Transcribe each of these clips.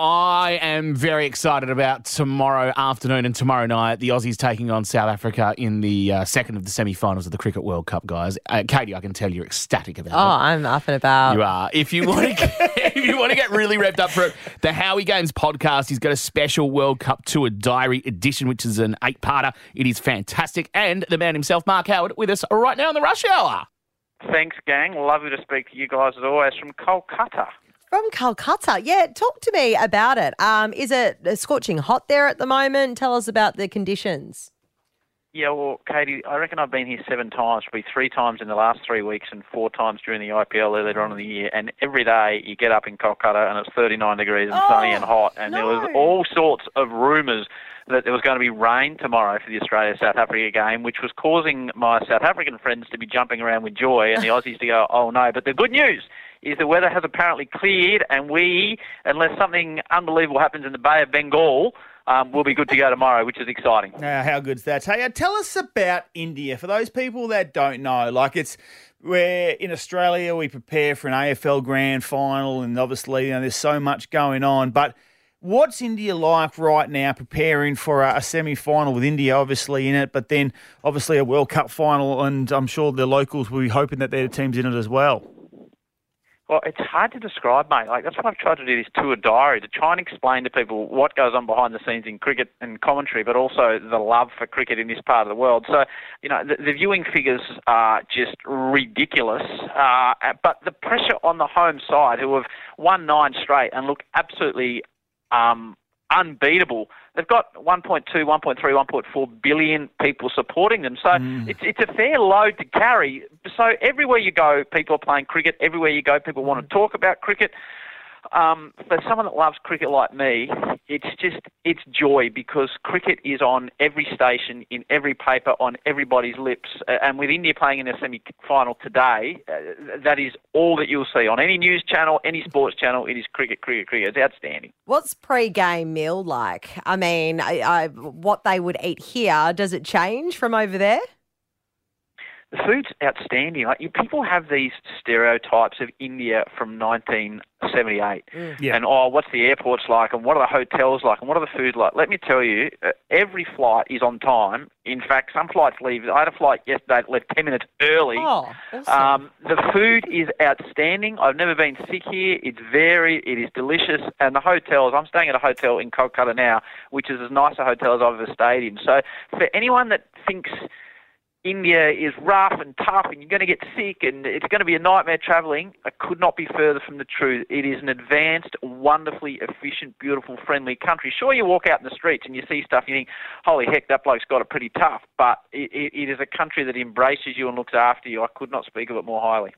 I am very excited about tomorrow afternoon and tomorrow night. The Aussies taking on South Africa in the uh, second of the semi-finals of the Cricket World Cup, guys. Uh, Katie, I can tell you're ecstatic about Oh, it. Oh, I'm up and about. You are. If you want to, get, if you want to get really revved up for it, the Howie Games podcast. He's got a special World Cup Tour Diary edition, which is an eight-parter. It is fantastic, and the man himself, Mark Howard, with us right now in the rush hour. Thanks, gang. Lovely to speak to you guys as always from Kolkata. From Calcutta. Yeah, talk to me about it. Um, is it scorching hot there at the moment? Tell us about the conditions. Yeah, well, Katie, I reckon I've been here seven times, probably three times in the last three weeks and four times during the IPL earlier on in the year. And every day you get up in Kolkata and it's 39 degrees and sunny and hot. And there was all sorts of rumours that there was going to be rain tomorrow for the Australia-South Africa game, which was causing my South African friends to be jumping around with joy and the Aussies to go, oh no. But the good news is the weather has apparently cleared and we, unless something unbelievable happens in the Bay of Bengal, um, we'll be good to go tomorrow, which is exciting. Now, how good's that? Hey, tell us about India for those people that don't know. Like it's where in Australia we prepare for an AFL grand final, and obviously you know, there's so much going on. But what's India like right now, preparing for a, a semi-final with India obviously in it, but then obviously a World Cup final, and I'm sure the locals will be hoping that their teams in it as well. Well, it's hard to describe, mate. Like that's what I've tried to do this tour diary to try and explain to people what goes on behind the scenes in cricket and commentary, but also the love for cricket in this part of the world. So, you know, the, the viewing figures are just ridiculous. Uh, but the pressure on the home side, who have won nine straight and look absolutely um, unbeatable. They've got 1.2, 1.3, 1.4 billion people supporting them. So hmm. it's, it's a fair load to carry. So everywhere you go, people are playing cricket. Everywhere you go, people want to hmm. talk about cricket. Um, for someone that loves cricket like me, it's just it's joy because cricket is on every station, in every paper, on everybody's lips. Uh, And with India playing in a semi-final today, uh, that is all that you'll see on any news channel, any sports channel. It is cricket, cricket, cricket. It's outstanding. What's pre-game meal like? I mean, I, I, what they would eat here, does it change from over there? The food's outstanding. Like you, people have these stereotypes of India from 1978, Yeah. and oh, what's the airports like, and what are the hotels like, and what are the food like? Let me tell you, uh, every flight is on time. In fact, some flights leave. I had a flight yesterday that left 10 minutes early. Oh, awesome. Um, the food is outstanding. I've never been sick here. It's varied. It is delicious. And the hotels, I'm staying at a hotel in Kolkata now, which is as nice a hotel as I've ever stayed in. So for anyone that thinks India is rough and tough and you're going to get sick and it's going to be a nightmare travelling, I could not be further from the truth. It is an advanced, wonderfully efficient, beautiful, friendly country. Sure, you walk out in the streets and you see stuff and you think, holy heck, that bloke's got it pretty tough. But it, it, it is a country that embraces you and looks after you. I could not speak of it more highly.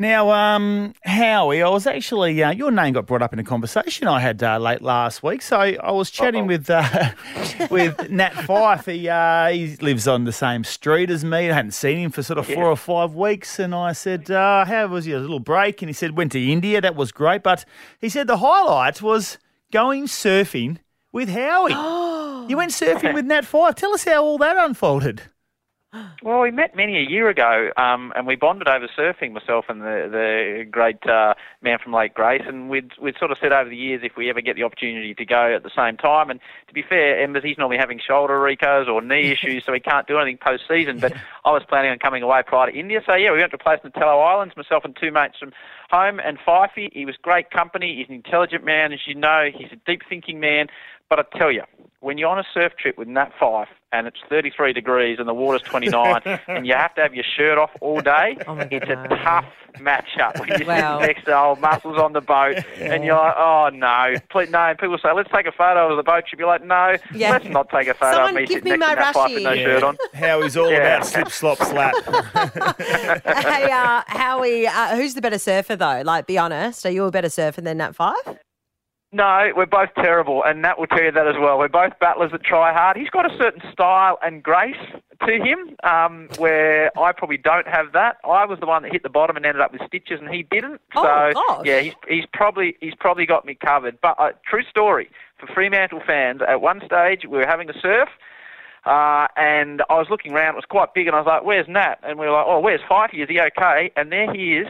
Now, um, Howie, I was actually uh, your name got brought up in a conversation I had uh, late last week. So I was chatting with uh, with Nat Fyfe. He uh, he lives on the same street as me. I hadn't seen him for sort of four or five weeks, and I said, uh, "How was your little break?" And he said, "Went to India. That was great." But he said the highlight was going surfing with Howie. you went surfing with Nat Fyfe. Tell us how all that unfolded. Well, we met many a year ago, um, and we bonded over surfing, myself and the the great uh, man from Lake Grace, and we'd we'd sort of said over the years if we ever get the opportunity to go at the same time. And to be fair, Embers he's normally having shoulder recos or knee issues, so he can't do anything post season. But I was planning on coming away prior to India, so yeah, we went to a place in the Telo Islands, myself and two mates from home, and Fyfey. He was great company. He's an intelligent man, as you know. He's a deep thinking man. But I tell you, when you're on a surf trip with Nat Fyfe and it's 33 degrees and the water's 29 and you have to have your shirt off all day, Oh it's God. a tough matchup when you're Wow. sitting next to old muscles on the boat and you're like, oh no, please, no. And people say, let's take a photo of the boat. You'd be like, no, Yeah. let's not take a photo Someone of me give sitting me next to my Nat Fyfe with no Rushy. shirt on. Howie's all Yeah. about slip, slop, slap. hey, uh, Howie, uh, who's the better surfer though? Like, be honest, are you a better surfer than Nat Fyfe? No, we're both terrible, and Nat will tell you that as well. We're both battlers that try hard. He's got a certain style and grace to him, um, where I probably don't have that. I was the one that hit the bottom and ended up with stitches, and he didn't. Oh, so gosh. yeah, he's he's probably he's probably got me covered. But uh, true story for Fremantle fans. At one stage, we were having a surf. Uh, and I was looking around, it was quite big, and I was like, where's Nat? And we were like, oh, where's Fyfey? Is he okay? And there he is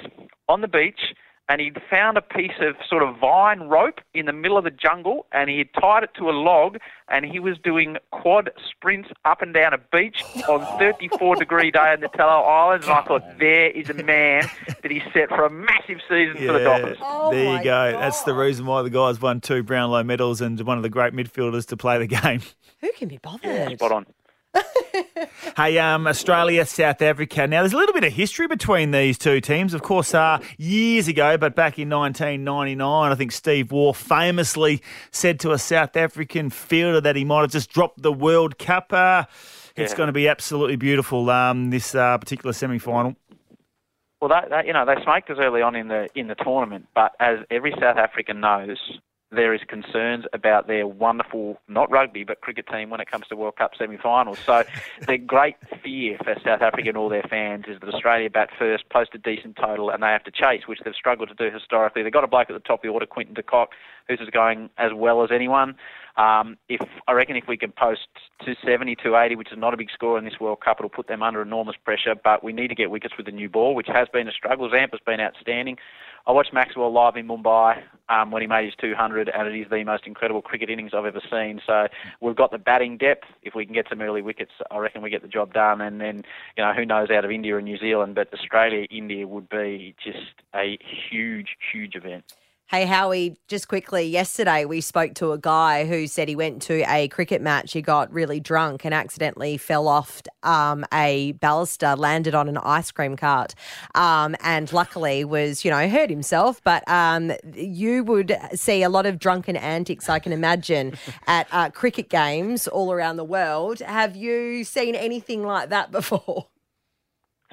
on the beach, and he'd found a piece of sort of vine rope in the middle of the jungle and he had tied it to a log and he was doing quad sprints up and down a beach on 34 degree day in the Telo Islands and I thought there is a man that he's set for a massive season for the Dockers. Oh there you go. That's the reason why the guys won two Brownlow medals and one of the great midfielders to play the game. Who can be bothered? Spot on. Hey, um, Australia, South Africa. Now, there's a little bit of history between these two teams. Of course, uh, years ago, but back in 1999, I think Steve Waugh famously said to a South African fielder that he might have just dropped the World Cup. Uh, it's going to be absolutely beautiful, um, this uh, particular semi final. Well, that, that, you know, they smoked us early on in the in the tournament, but as every South African knows, there is concerns about their wonderful, not rugby, but cricket team when it comes to World Cup semi-finals. So the great fear for South Africa and all their fans is that Australia bat first, post a decent total, and they have to chase, which they've struggled to do historically. They've got a bloke at the top of the order, Quinton de Kock, who's going as well as anyone. Um, if I reckon if we can post 270, 280, which is not a big score in this World Cup, it'll put them under enormous pressure. But we need to get wickets with the new ball, which has been a struggle. Zampa's been outstanding. I watched Maxwell live in Mumbai um, when he made his 200, and it is the most incredible cricket innings I've ever seen. So we've got the batting depth. If we can get some early wickets, I reckon we get the job done. And then, you know, who knows out of India and New Zealand, but Australia, India would be just a huge, huge event. Hey, Howie, just quickly, yesterday we spoke to a guy who said he went to a cricket match. He got really drunk and accidentally fell off um, a baluster, landed on an ice cream cart, um, and luckily was, you know, hurt himself. But um, you would see a lot of drunken antics, I can imagine, at uh, cricket games all around the world. Have you seen anything like that before?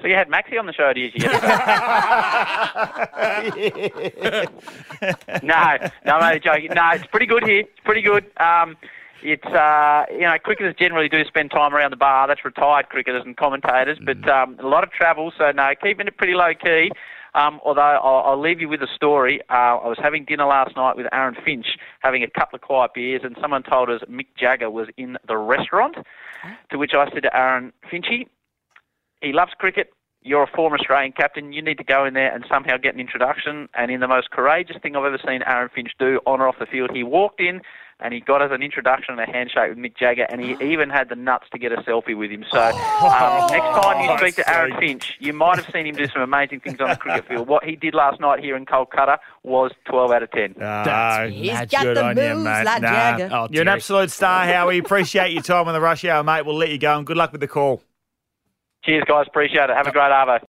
So you had Maxi on the show, did you? no, no, I'm only joking. No, it's pretty good here. It's pretty good. Um, it's uh, you know, cricketers generally do spend time around the bar. That's retired cricketers and commentators, but um, a lot of travel. So no, keeping it pretty low key. Um, although I'll, I'll leave you with a story. Uh, I was having dinner last night with Aaron Finch, having a couple of quiet beers, and someone told us Mick Jagger was in the restaurant. To which I said to Aaron Finchy, he loves cricket. You're a former Australian captain. You need to go in there and somehow get an introduction. And in the most courageous thing I've ever seen Aaron Finch do on or off the field, he walked in and he got us an introduction and a handshake with Mick Jagger, and he even had the nuts to get a selfie with him. So um, next time you speak to Aaron Finch, you might have seen him do some amazing things on the cricket field. What he did last night here in Kolkata was 12 out of 10. Ah, He's that's got good the on you, moves mate. like Nah. Jagger. Oh, You're an absolute star, Howie. Appreciate your time on the rush hour, mate. We'll let you go and good luck with the call. Cheers, guys. Appreciate it. Have a great Arvo.